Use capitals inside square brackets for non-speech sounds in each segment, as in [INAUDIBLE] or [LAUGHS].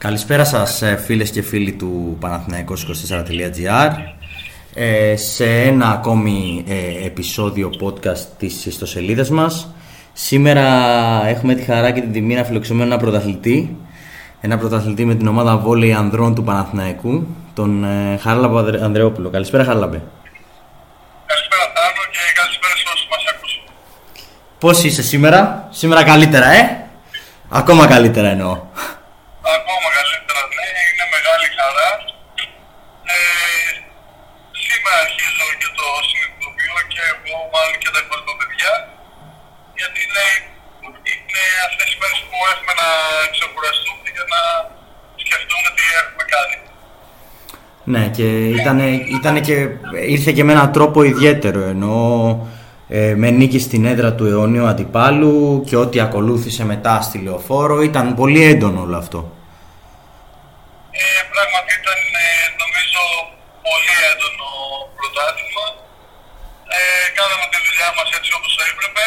Καλησπέρα σας ε, φίλες και φίλοι του Παναθηναϊκός24.gr ε, σε ένα ακόμη ε, επεισόδιο podcast της ιστοσελίδας μας. Σήμερα έχουμε τη χαρά και την τιμή να φιλοξενούμε ένα πρωταθλητή ένα πρωταθλητή με την ομάδα βόλεϊ ανδρών του Παναθηναϊκού, τον ε, Χαράλαμπο Ανδρεόπουλο. Καλησπέρα Χαράλαμπε. Καλησπέρα Τάνο και καλησπέρα σε όσους μας ακούσουν. Πώς είσαι σήμερα, σήμερα καλύτερα ε, ακόμα καλύτερα εννοώ. Και το συνειδητοποιώ και εγώ μάλλον και τα υπόλοιπα παιδιά γιατί είναι, είναι αυτές οι μέρες που έχουμε να ξεκουραστούμε και να σκεφτούμε τι έχουμε κάνει. Ναι, και ήτανε, ήτανε και, ήρθε και με έναν τρόπο ιδιαίτερο ενώ ε, με νίκη στην έδρα του αιώνιου αντιπάλου και ό,τι ακολούθησε μετά στη λεωφόρο ήταν πολύ έντονο όλο αυτό. Ε, πράγματι ήταν ε, νομίζω πολύ έντονο πρωτάθλημα. Ε, κάναμε τη δουλειά μας έτσι όπως έπρεπε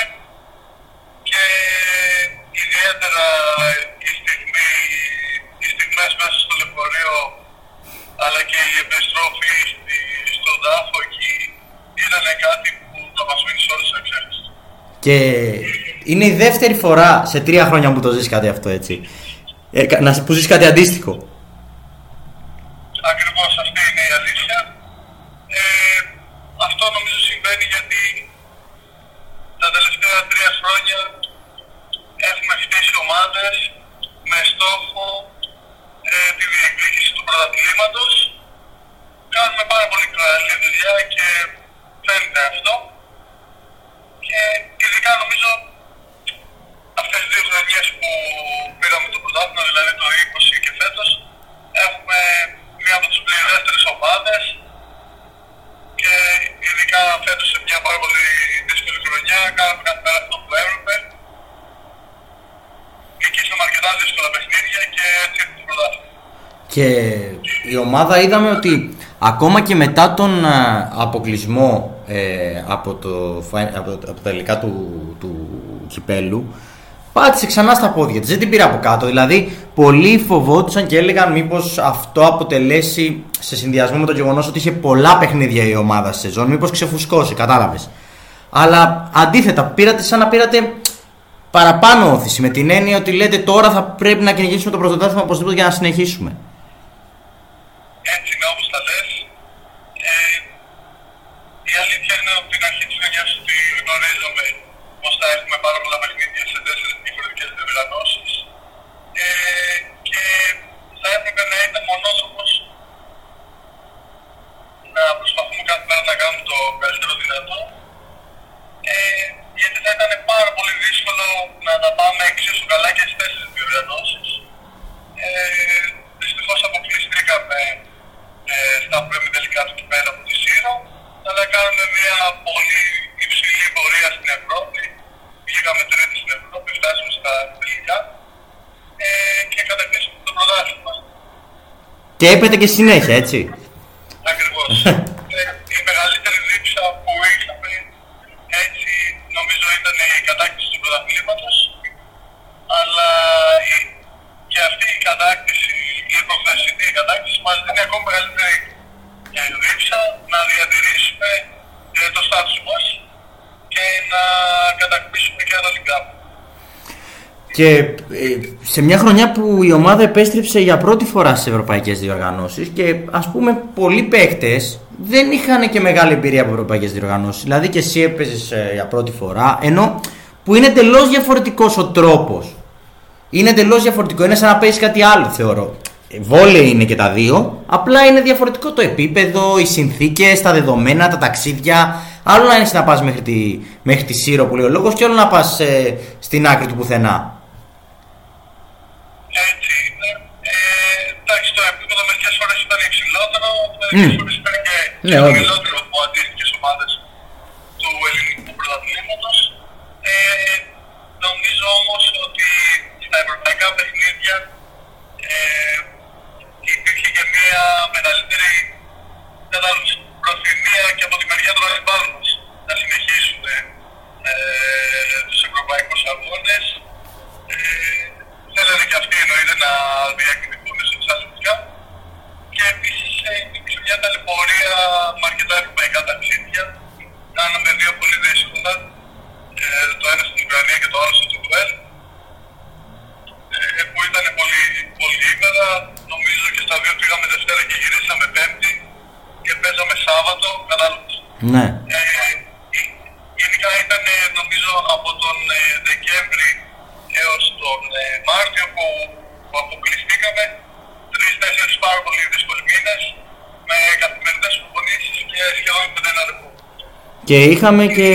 και ιδιαίτερα η στιγμή, οι στιγμές μέσα στο λεωφορείο αλλά και η επιστροφή στη, στον τάφο εκεί ήταν κάτι που θα μας μείνει σε όλες τις εξέλιξεις. Και είναι η δεύτερη φορά σε τρία χρόνια που το ζεις κάτι αυτό έτσι. Ε, κα- να- που ζεις κάτι αντίστοιχο. Ακριβώς αυτή είναι η αλήθεια. Ε, αυτό νομίζω συμβαίνει γιατί τα τελευταία τρία χρόνια έχουμε χτίσει ομάδες με στόχο ε, τη διεκδίκηση του πρωταθλήματος. Κάνουμε πάρα πολύ καλή δουλειά και φαίνεται αυτό. Και ειδικά νομίζω αυτές τις δύο χρονιές που πήραμε το πρωτάθλημα, δηλαδή το 20 και φέτος, έχουμε μία από τις πληρέστερες ομάδες και ειδικά φέτος σε μια πάρα πολύ δύσκολη χρονιά, κάναμε κάθε μέρα αυτό που έπρεπε. Νικήσαμε αρκετά δύσκολα παιχνίδια και έτσι ήρθε το πρωτάθλημα. Και η ομάδα είδαμε ότι ακόμα και μετά τον α, αποκλεισμό ε, από, το, φα- από, το- από τα τελικά του, του κυπέλου πάτησε ξανά στα πόδια της, δεν την πήρε από κάτω. Δηλαδή, πολλοί φοβόντουσαν και έλεγαν μήπως αυτό αποτελέσει σε συνδυασμό με το γεγονός ότι είχε πολλά παιχνίδια η ομάδα στη σεζόν, μήπως ξεφουσκώσει, κατάλαβες. Αλλά αντίθετα, πήρατε σαν να πήρατε παραπάνω όθηση με την έννοια ότι λέτε τώρα θα πρέπει να κυνηγήσουμε το πρωτοτάθλημα οπωσδήποτε για να συνεχίσουμε. Έτσι είναι όπως τα λες. Ε, η αλήθεια είναι από την αρχή της χρονιάς ότι γνωρίζαμε πως θα έχουμε πάρα πολλά παιχνίδια Και έπεται και συνέχεια, έτσι. Ακριβώς. [LAUGHS] Ε, η μεγαλύτερη δίψα που είχαμε έτσι νομίζω ήταν η κατάκτηση του πρωταθλήματος αλλά η, και αυτή η κατάκτηση, η προχθεσινή κατάκτηση μας δίνει ακόμα μεγαλύτερη ε, δίψα να διατηρήσουμε ε, το στάτους μας και να κατακτήσουμε και τα λιγκά. Και ε, σε μια χρονιά που η ομάδα επέστρεψε για πρώτη φορά στις ευρωπαϊκές διοργανώσεις και ας πούμε πολλοί παίκτες δεν είχαν και μεγάλη εμπειρία από ευρωπαϊκές διοργανώσεις. Δηλαδή και εσύ έπαιζες ε, για πρώτη φορά, ενώ που είναι εντελώς διαφορετικός ο τρόπος. Είναι εντελώς διαφορετικό, είναι σαν να παίζεις κάτι άλλο θεωρώ. Ε, Βόλεϊ είναι και τα δύο, απλά είναι διαφορετικό το επίπεδο, οι συνθήκες, τα δεδομένα, τα ταξίδια. Άλλο να είναι να πας μέχρι τη, μέχρι τη Σύρο που λέει ο λόγος και άλλο να πας ε, στην άκρη του πουθενά. Έτσι είναι. Ε, εντάξει, το επίπεδο μερικές φορές ήταν υψηλότερο, μερικές Μμ. φορές ήταν και Ναι, όντως. χαμηλότερο από αντίστοιχες ομάδες του ελληνικού πρωταθλήματος. Ε, νομίζω όμως ότι στα ευρωπαϊκά παιχνίδια ε, υπήρχε και μια μεγαλύτερη κατάληψη προθυμία και από τη μεριά των αντιπάλων μας να συνεχίσουν ε, τους ευρωπαϊκούς αγώνες. Ε, θέλανε και αυτοί εννοείται να διακινηθούν σε όλοι, ημέρα. Νομίζω και στα δύο πήγαμε Δευτέρα και γυρίσαμε Πέμπτη και παίζαμε Σάββατο. Κατάλαβες. Ναι. Ε, γενικά ήταν νομίζω από τον ε, Δεκέμβρη έως τον ε, Μάρτιο που, που αποκλειστήκαμε τρει-τέσσερι πάρα πολύ δύσκολοι μήνες με καθημερινές προπονήσεις και σχεδόν πέντε ένα λεπτό. Και είχαμε και.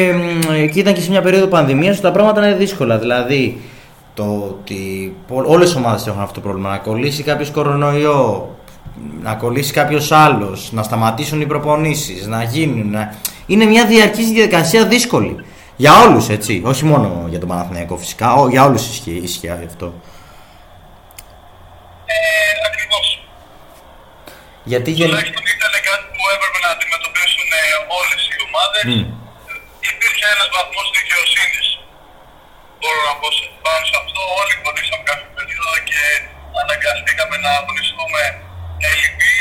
εκεί ήταν και σε μια περίοδο πανδημίας που τα πράγματα είναι δύσκολα. Δηλαδή, το ότι όλες οι ομάδες έχουν αυτό το πρόβλημα. Να κολλήσει κάποιος κορονοϊό, να κολλήσει κάποιος άλλος, να σταματήσουν οι προπονήσεις, να γίνουν. Να... Είναι μια διαρκής διαδικασία δύσκολη. Για όλους, έτσι. Όχι μόνο για τον Παναθηναϊκό φυσικά. Για όλους ισχύει, ισχύει αυτό. Ε, Ακριβώς. Γιατί Τουλάχιστον ήταν κάτι που έπρεπε να αντιμετωπίσουν ε, όλες οι ομάδες. Mm. Υπήρχε ένας βαθμός δικαιοσύνης. Μπορώ να πω πάνω σε αυτό. Όλοι κολλήσαμε κάποια περίοδο και αναγκαστήκαμε να αγωνιστούμε ελληπεί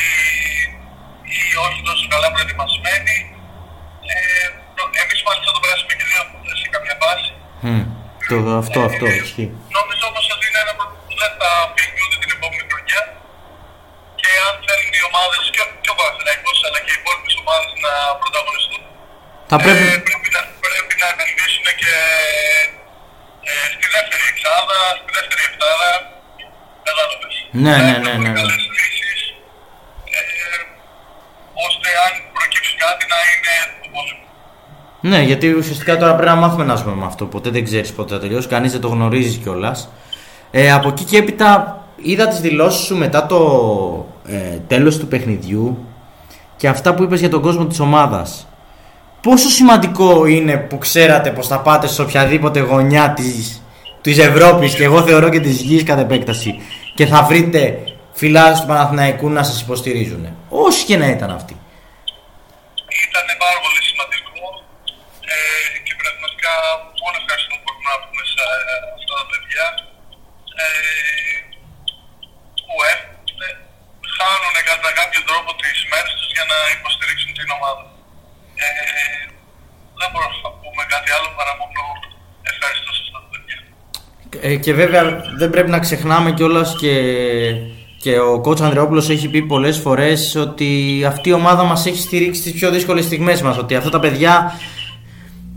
ή, ή όχι τόσο καλά προετοιμασμένοι. Ε, Εμεί μάλιστα το περάσαμε και δύο σε κάποια βάση. Mm. Το, αυτό, αυτό ε, ισχύει. Νομίζω όμως ότι είναι ένα που δεν θα φύγει ούτε την επόμενη χρονιά. Και αν θέλουν οι ομάδες και, και ο Παναθυναϊκό αλλά και οι υπόλοιπες ομάδες να πρωταγωνιστούν, θα πρέπει... Ε, Ναι, ναι, ναι. ναι, ναι. Λύσεις, ε, ώστε αν προκύψει κάτι να είναι το πόλεμο. Ναι, γιατί ουσιαστικά τώρα πρέπει να μάθουμε να ζούμε με αυτό. Ποτέ δεν ξέρεις πότε θα τελειώσεις. Κανείς δεν το γνωρίζεις κιόλας. Ε, από εκεί και έπειτα είδα τις δηλώσεις σου μετά το ε, τέλος του παιχνιδιού και αυτά που είπες για τον κόσμο της ομάδας. Πόσο σημαντικό είναι που ξέρατε πως θα πάτε σε οποιαδήποτε γωνιά της, της Ευρώπης και εγώ θεωρώ και της γης κατά επέκταση και θα βρείτε φιλάδες του Παναθηναϊκού να σας υποστηρίζουν. Όσοι και να ήταν αυτοί. Ήταν πάρα πολύ ε, και πραγματικά μόνο ευχαριστώ που μπορούμε να πούμε σε αυτά τα παιδιά ε, που έχουν, χάνουν κατά κάποιο τρόπο τις μέρες τους για να υποστηρίξουν την ομάδα. Ε, δεν μπορώ να πούμε κάτι άλλο παρά μόνο ευχαριστώ σε αυτά τα παιδιά. Ε, και βέβαια δεν πρέπει να ξεχνάμε κιόλας και, και ο κότς Ανδρεόπουλος έχει πει πολλές φορές ότι αυτή η ομάδα μας έχει στηρίξει τις πιο δύσκολες στιγμές μας ότι αυτά τα παιδιά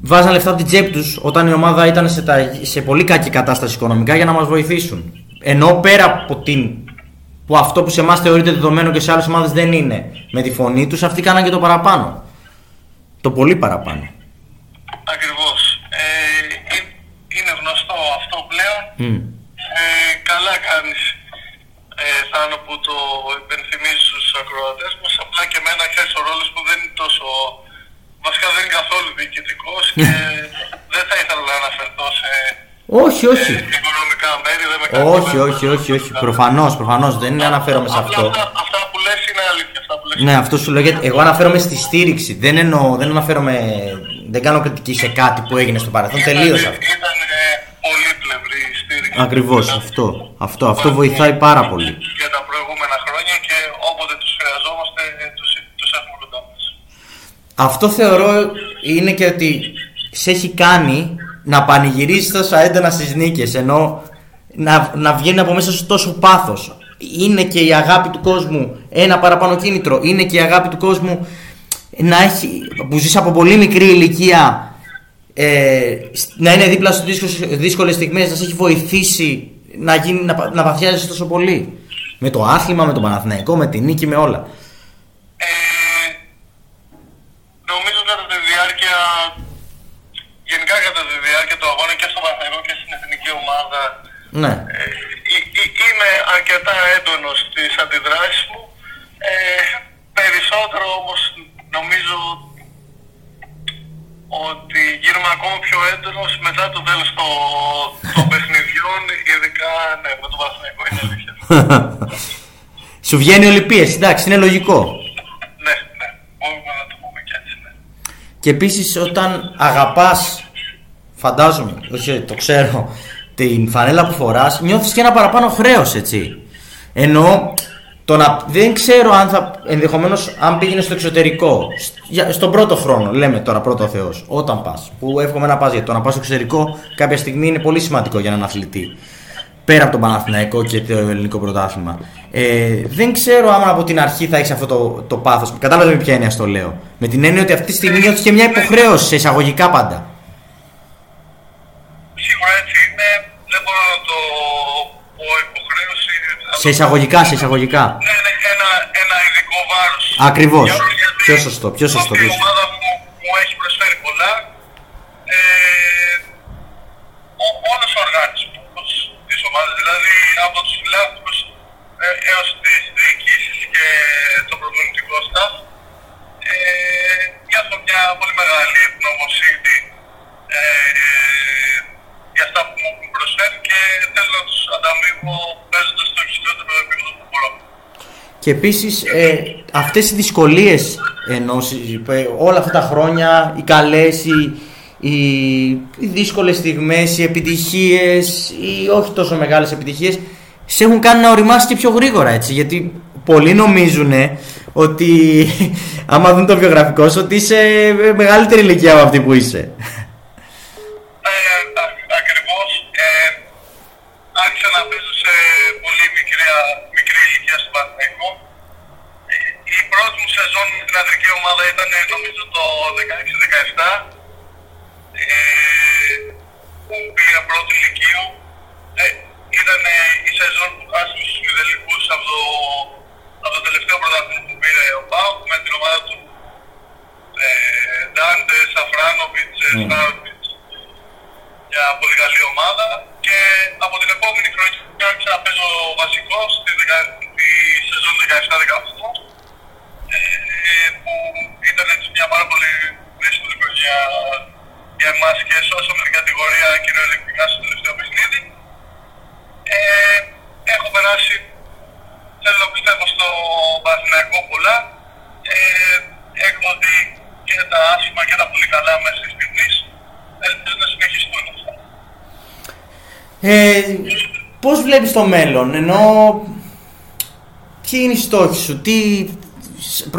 βάζαν λεφτά από την τσέπη τους όταν η ομάδα ήταν σε, τα, σε πολύ κακή κατάσταση οικονομικά για να μας βοηθήσουν. Ενώ πέρα από την, που αυτό που σε εμάς θεωρείται δεδομένο και σε άλλες ομάδες δεν είναι με τη φωνή τους, αυτοί κάναν και το παραπάνω. Το πολύ παραπάνω. Ακριβώ. Ε, είναι γνωστό αυτό πλέον. Mm. Ε, καλά κάνεις ε, Θάνο που το υπενθυμίζεις στους ακροατές μας απλά και εμένα ξέρεις ο ρόλος μου δεν είναι τόσο Βασικά δεν είναι καθόλου διοικητικός και δεν θα ήθελα να αναφερθώ σε. Όχι, όχι. Ε, οικονομικά μέρη, δεν με όχι, όχι, όχι, όχι. Προφανώς, προφανώς. Δεν αναφέρομαι σε αυτό. Αυτά, αυτά που λες είναι αλήθεια. Αυτά που λες ναι, αυτό σου λέω γιατί εγώ αναφέρομαι στη στήριξη. Δεν εννοώ, δεν αναφέρομαι. Δεν κάνω κριτική σε κάτι που έγινε στο παρελθόν. Τελείωσε αυτό. Ήταν πολύπλευρη η στήριξη. Ακριβώς αυτό. Αυτό, αυτό βοηθάει πάρα πολύ. Για τα προηγούμενα χρόνια και όποτε τους χρειαζόμαστε αυτό θεωρώ είναι και ότι σε έχει κάνει να πανηγυρίσει τόσο έντονα στις νίκες. Ενώ να, να βγαίνει από μέσα σου τόσο πάθος. Είναι και η αγάπη του κόσμου ένα παραπάνω κίνητρο. Είναι και η αγάπη του κόσμου να έχει, που ζεις από πολύ μικρή ηλικία ε, να είναι δίπλα σου δύσκολες στιγμές να σε έχει βοηθήσει να, γίνει, να, να παθιάζεσαι τόσο πολύ. Με το άθλημα, με τον Παναθηναϊκό, με την νίκη, με όλα. γενικά κατά τη διάρκεια του αγώνα και στο Παναθηναϊκό και στην εθνική ομάδα ναι. ε, είμαι αρκετά έντονος στις αντιδράσεις μου. Ε, περισσότερο όμως νομίζω ότι γίνομαι ακόμα πιο έντονος μετά το τέλος των, των [LAUGHS] παιχνιδιών, ειδικά ναι, με το Παναθηναϊκό είναι αλήθεια. [LAUGHS] Σου βγαίνει όλη πίεση, εντάξει, είναι λογικό. Ναι, ναι, μπορούμε να το πούμε και έτσι, ναι. Και επίσης όταν αγαπάς φαντάζομαι, όχι το ξέρω, την φανέλα που φοράς, νιώθεις και ένα παραπάνω χρέος, έτσι. Ενώ το να, δεν ξέρω αν θα ενδεχομένως αν πήγαινες στο εξωτερικό, στον πρώτο χρόνο, λέμε τώρα πρώτο Θεός, όταν πας, που εύχομαι να πας γιατί το να πας στο εξωτερικό κάποια στιγμή είναι πολύ σημαντικό για έναν αθλητή. πέρα από τον Παναθηναϊκό και το ελληνικό πρωτάθλημα. Ε, δεν ξέρω άμα από την αρχή θα έχεις αυτό το, το πάθος. Κατάλαβες με ποια έννοια στο λέω. Με την έννοια ότι αυτή τη στιγμή νιώθεις και μια υποχρέωση σε εισαγωγικά πάντα. Σίγουρα έτσι είναι. Σε εισαγωγικά, σε εισαγωγικά. Ναι, ναι, ένα, ένα ειδικό βάρος. Ακριβώς. Πιο σωστό, πιο σωστό. Αυτή η ομάδα μου, μου έχει προσφέρει πολλά. Ε, όλο ο οργανισμός της ομάδας, δηλαδή από τους φιλάθλους ε, έως τις διοικήσεις και το προπονητικό staff, ε, νιώθω μια πολύ μεγάλη ευγνωμοσύνη ε, για αυτά που μου έχουν προσφέρει και θέλω να τους ανταμείβω παίζοντα στο υψηλότερο επίπεδο που μπορώ. Και επίσης ε, αυτές οι δυσκολίες ενώ ε, όλα αυτά τα χρόνια, οι καλές, οι, οι, οι δύσκολες στιγμές, οι επιτυχίες, οι όχι τόσο μεγάλες επιτυχίες σε έχουν κάνει να οριμάσεις και πιο γρήγορα έτσι γιατί πολλοί νομίζουν ότι [LAUGHS] άμα δουν το βιογραφικό σου ότι είσαι μεγαλύτερη ηλικία από αυτή που είσαι. Ε, ακριβώς. Ε, άρχισα να παίζω σε πολύ μικρή, μικρή ηλικία στο Παναθηναϊκό. Ε, η πρώτη μου σεζόν με την αντρική ομάδα ήταν νομίζω το 16-17 ε, που πήγα πρώτη ηλικίου. Ε, ήταν η σεζόν που χάσαμε στους μηδελικούς από το, από το τελευταίο πρωτάθλημα που πήρε ο Πάουκ με την ομάδα του ε, Ντάντε, Σαφράνοβιτς, mm. μια πολύ καλή ομάδα και από την επόμενη χρονιά άρχισα να παίζω βασικό στη, τη σεζόν 17-18 ε, που ήταν έτσι μια πάρα πολύ δύσκολη χρονιά για εμάς και σώσαμε την κατηγορία κυριολεκτικά στο τελευταίο παιχνίδι. Ε, έχω περάσει, θέλω να πιστεύω στο Παναθηναϊκό πολλά. Ε, έχω δει και τα άσχημα και τα πολύ καλά μέσα στις στιγμής. Ελπίζω να συνεχιστούν αυτά. Ε, πώς βλέπεις το μέλλον, ενώ ποιοι είναι οι στόχοι σου, τι,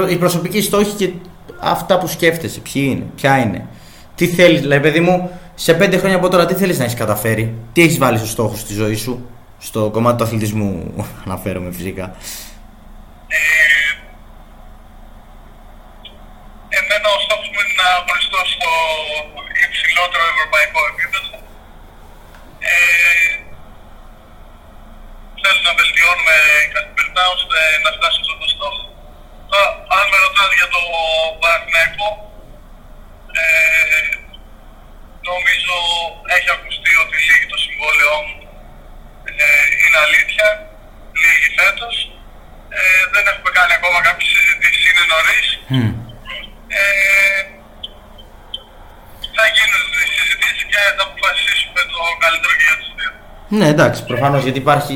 οι προσωπικοί στόχοι και αυτά που σκέφτεσαι, ποιοι είναι, ποια είναι. Τι θέλεις, δηλαδή παιδί μου, σε πέντε χρόνια από τώρα τι θέλεις να έχεις καταφέρει, τι έχεις βάλει στους στόχους στη ζωή σου, στο κομμάτι του αθλητισμού [LAUGHS] αναφέρομαι φυσικά. Ε, εμένα ο στόχος μου είναι να αγωνιστώ στο υψηλότερο ευρωπαϊκό επίπεδο. Ε, θέλω να βελτιώνουμε καθημερινά ώστε να φτάσω σε αυτό το στόχο. Τώρα, αν με ρωτάτε για το Παναθηναϊκό, ε, νομίζω έχει ακουστεί ότι λύγει το συμβόλαιό μου. Ε, είναι αλήθεια, λύγει φέτος. Ε, δεν έχουμε κάνει ακόμα κάποιες συζητήσεις, είναι νωρίς. Mm. Ε, θα γίνουν οι συζητήσεις και θα αποφασίσουμε το καλύτερο για τους δύο. Ναι, εντάξει, προφανώς γιατί υπάρχει.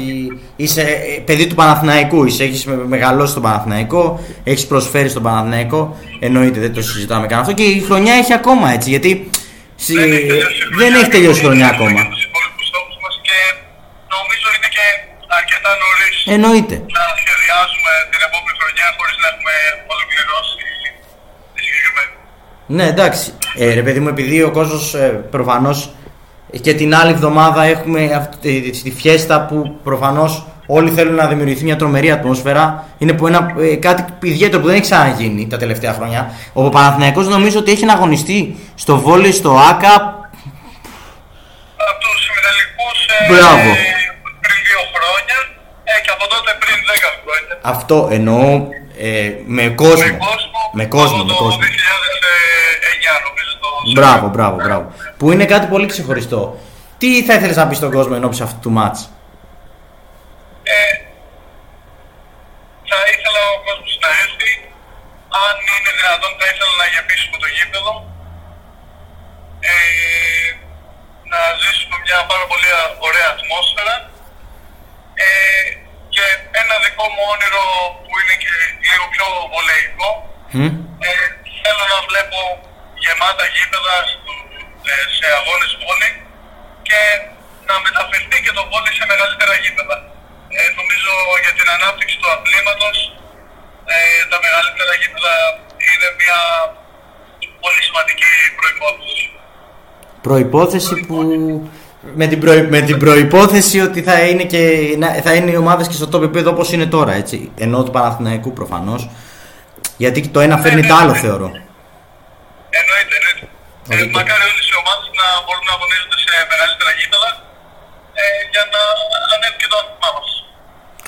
Είσαι ε, παιδί του Παναθηναϊκού, είσαι, έχεις μεγαλώσει στον Παναθηναϊκό, έχεις προσφέρει στον Παναθηναϊκό. Εννοείται, δεν το συζητάμε καν αυτό. Και η χρονιά έχει ακόμα έτσι, γιατί Δεν έχει τελειώσει η δεν έχει τελειώσει η χρονιά ακόμα. Έχουμε τους υπόλοιπους στόχους μας και νομίζω είναι και αρκετά νωρίς Εννοείται. να σχεδιάζουμε την επόμενη χρονιά χωρίς να έχουμε ολοκληρώσει τη συγκεκριμένη. Ναι, εντάξει. Ε, ρε παιδί μου, επειδή ο κόσμος ε, προφανώς και την άλλη εβδομάδα έχουμε αυτή τη, τη φιέστα που προφανώς όλοι θέλουν να δημιουργηθεί μια τρομερή ατμόσφαιρα. Είναι που ένα, ε, κάτι ιδιαίτερο που δεν έχει ξαναγίνει τα τελευταία χρόνια. Ο Παναθηναϊκός νομίζω ότι έχει να αγωνιστεί στο βόλεϊ, στο ΑΚΑ. Από τους συμμετελικούς ε, Μπράβο. πριν δύο χρόνια ε, και από τότε πριν δέκα χρόνια. Αυτό εννοώ ε, με κόσμο. Με κόσμο, Με κόσμο, από με το κόσμο. 2009 νομίζω το Μπράβο, μπράβο, μπράβο. Που είναι κάτι πολύ ξεχωριστό. Τι θα ήθελες να πεις στον κόσμο ενώπιση αυτού του μάτς; Ε, θα ήθελα ο κόσμος να έρθει. Αν είναι δυνατόν θα ήθελα να γεμίσουμε το γήπεδο. Ε, να ζήσουμε μια πάρα πολύ ωραία ατμόσφαιρα. Ε, και ένα δικό μου όνειρο που είναι και λίγο πιο βολεϊκό. Μμ. Ε, θέλω να βλέπω γεμάτα γήπεδα στο- ε, σε αγώνες βόλεϊ και να μεταφερθεί και το βόλεϊ σε μεγαλύτερα γήπεδα. Ε, νομίζω για την ανάπτυξη του αθλήματος ε, τα μεγαλύτερα γήπεδα είναι μια πολύ σημαντική προϋπόθεση. Προϋπόθεση που με την, προϋ... με την προϋπόθεση ότι θα είναι, και... θα είναι οι ομάδες και στο top επίπεδο όπως είναι τώρα, έτσι. Ενώ του Παναθηναϊκού προφανώς. Γιατί το ένα φέρνει το άλλο, θεωρώ. Εννοείται, εννοείται. Ε, μακάρι όλες οι ομάδες να μπορούν να αγωνίζονται σε μεγαλύτερα γήπεδα ε, για να ανέβει και το άθλημά μας.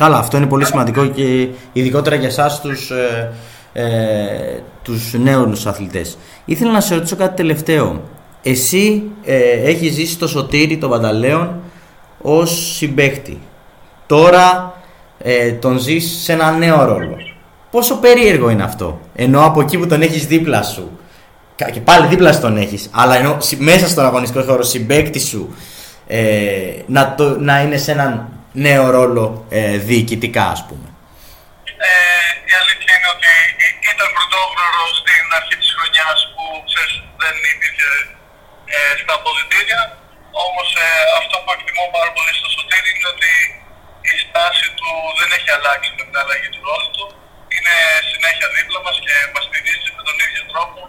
Καλά, αυτό είναι πολύ σημαντικό και ειδικότερα για εσάς τους, ε, ε, τους νέους αθλητές. Ήθελα να σε ρωτήσω κάτι τελευταίο. Εσύ ε, έχεις ζήσει το Σωτήρι τον Πανταλέον ως συμπέκτη. Τώρα ε, τον ζεις σε ένα νέο ρόλο. Πόσο περίεργο είναι αυτό. Ενώ από εκεί που τον έχεις δίπλα σου και πάλι δίπλα σου τον έχεις. Αλλά ενώ μέσα στον αγωνιστικό χώρο συμπέκτη σου ε, να, το, να είναι σε έναν νέο ρόλο ε, διοικητικά ας πούμε. Ε, η αλήθεια είναι ότι ήταν πρωτόγνωρο στην αρχή της χρονιάς που ξέρεις, δεν υπήρχε ε, στα αποδητήρια. Όμως ε, αυτό που εκτιμώ πάρα πολύ στο Σωτήρι είναι ότι η στάση του δεν έχει αλλάξει με την αλλαγή του ρόλου του. Είναι συνέχεια δίπλα μας και μας στηρίζει με τον ίδιο τρόπο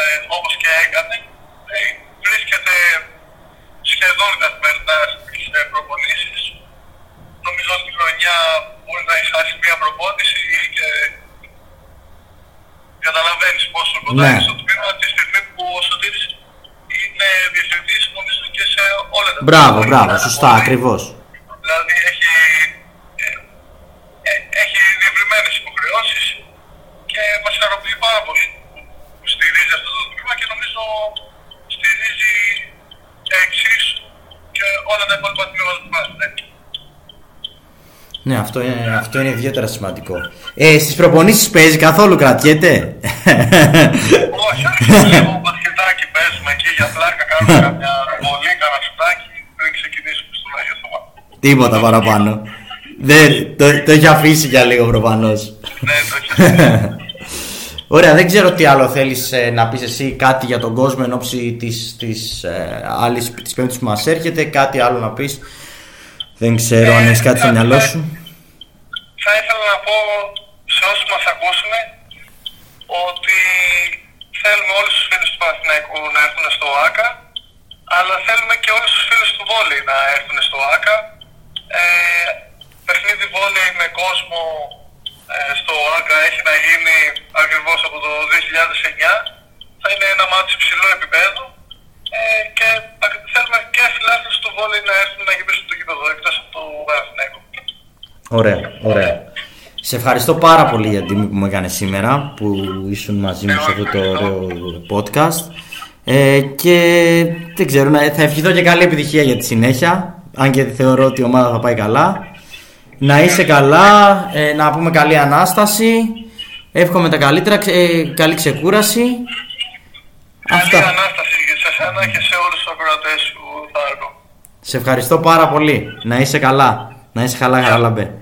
ε, όπως και έκανε ε, βρίσκεται σχεδόν καθημερινά στις ε, προπονήσεις νομίζω ότι η χρονιά μπορεί να έχει μια προπόνηση και καταλαβαίνεις πόσο κοντά Ναι. είναι στο τμήμα τη στιγμή που ο Σωτήρης είναι διευθυντής νομίζω και σε όλα τα Μπράβο, τμήματα. μπράβο, Είναι σωστά, πολύ- ακριβώς. Δηλαδή έχει, ε, ε, έχει διευρυμένες υποχρεώσεις και μας χαροποιεί πάρα πολύ που στηρίζει αυτό το τμήμα και νομίζω στηρίζει εξίσου και όλα τα υπόλοιπα τμήματα του μπάσκετ. Ναι, αυτό είναι, αυτό είναι ιδιαίτερα σημαντικό. Ε, στις προπονήσεις παίζει καθόλου, κρατιέται; Όχι, όχι, λίγο [LAUGHS] μπασκετάκι παίζουμε εκεί για πλάκα, κάνουμε καμιά βολή, κανένα σουτάκι πριν ξεκινήσουμε στον Άγιο Θωμά. Τίποτα παραπάνω. Δεν, το, το έχει αφήσει για λίγο προφανώς. Ναι, το έχει [LAUGHS] Ωραία, δεν ξέρω τι άλλο θέλεις ε, να πεις εσύ, κάτι για τον κόσμο εν ώψη της, της, ε, άλλης, της πέμπτης που μας έρχεται, κάτι άλλο να πεις. Δεν ξέρω αν έχεις κάτι στο μυαλό σου. θα ήθελα να πω σε όσους μας ακούσουν ότι θέλουμε όλους τους φίλους του Παναθηναϊκού να έρθουν στο ΆΚΑ αλλά θέλουμε και όλους τους φίλους του Βόλεϊ να έρθουν στο ΆΚΑ ε, παιχνίδι Βόλεϊ με κόσμο ε, στο ΆΚΑ έχει να γίνει ακριβώς από το 2009 θα είναι ένα μάτι υψηλού επίπεδου ε, και θέλουμε και φιλάθλους του Βόλεϊ να έρθουν να γεμίσουν το γήπεδο εκτός από το Παναθηναϊκό. Ωραία, ωραία. Σε ευχαριστώ πάρα πολύ για την τιμή που μου έκανες σήμερα που ήσουν μαζί μου σε αυτό το ωραίο podcast. Ε, και δεν ξέρω, να- θα ευχηθώ και καλή επιτυχία για τη συνέχεια. Αν και θεωρώ ότι η ομάδα θα πάει καλά. Να είσαι καλά, ε, να πούμε καλή ανάσταση. Εύχομαι τα καλύτερα, ξε- ε, καλή ξεκούραση. Καλή Αυτά. Ανάσταση σε εσένα και σε όλους τους ακροατές σου, Θάρκο. Σε ευχαριστώ πάρα πολύ. Να είσαι καλά. Να είσαι καλά, Χαραλαμπέ.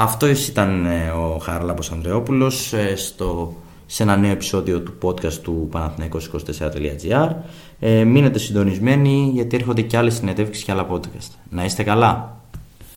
Αυτό ήταν ε, ο Χαραλάμπος Ανδρεόπουλος ε, στο, σε ένα νέο επεισόδιο του podcast του Παναθηναϊκός24.gr ε, Μείνετε συντονισμένοι γιατί έρχονται και άλλες συνεντεύξεις και άλλα podcast. Να είστε καλά.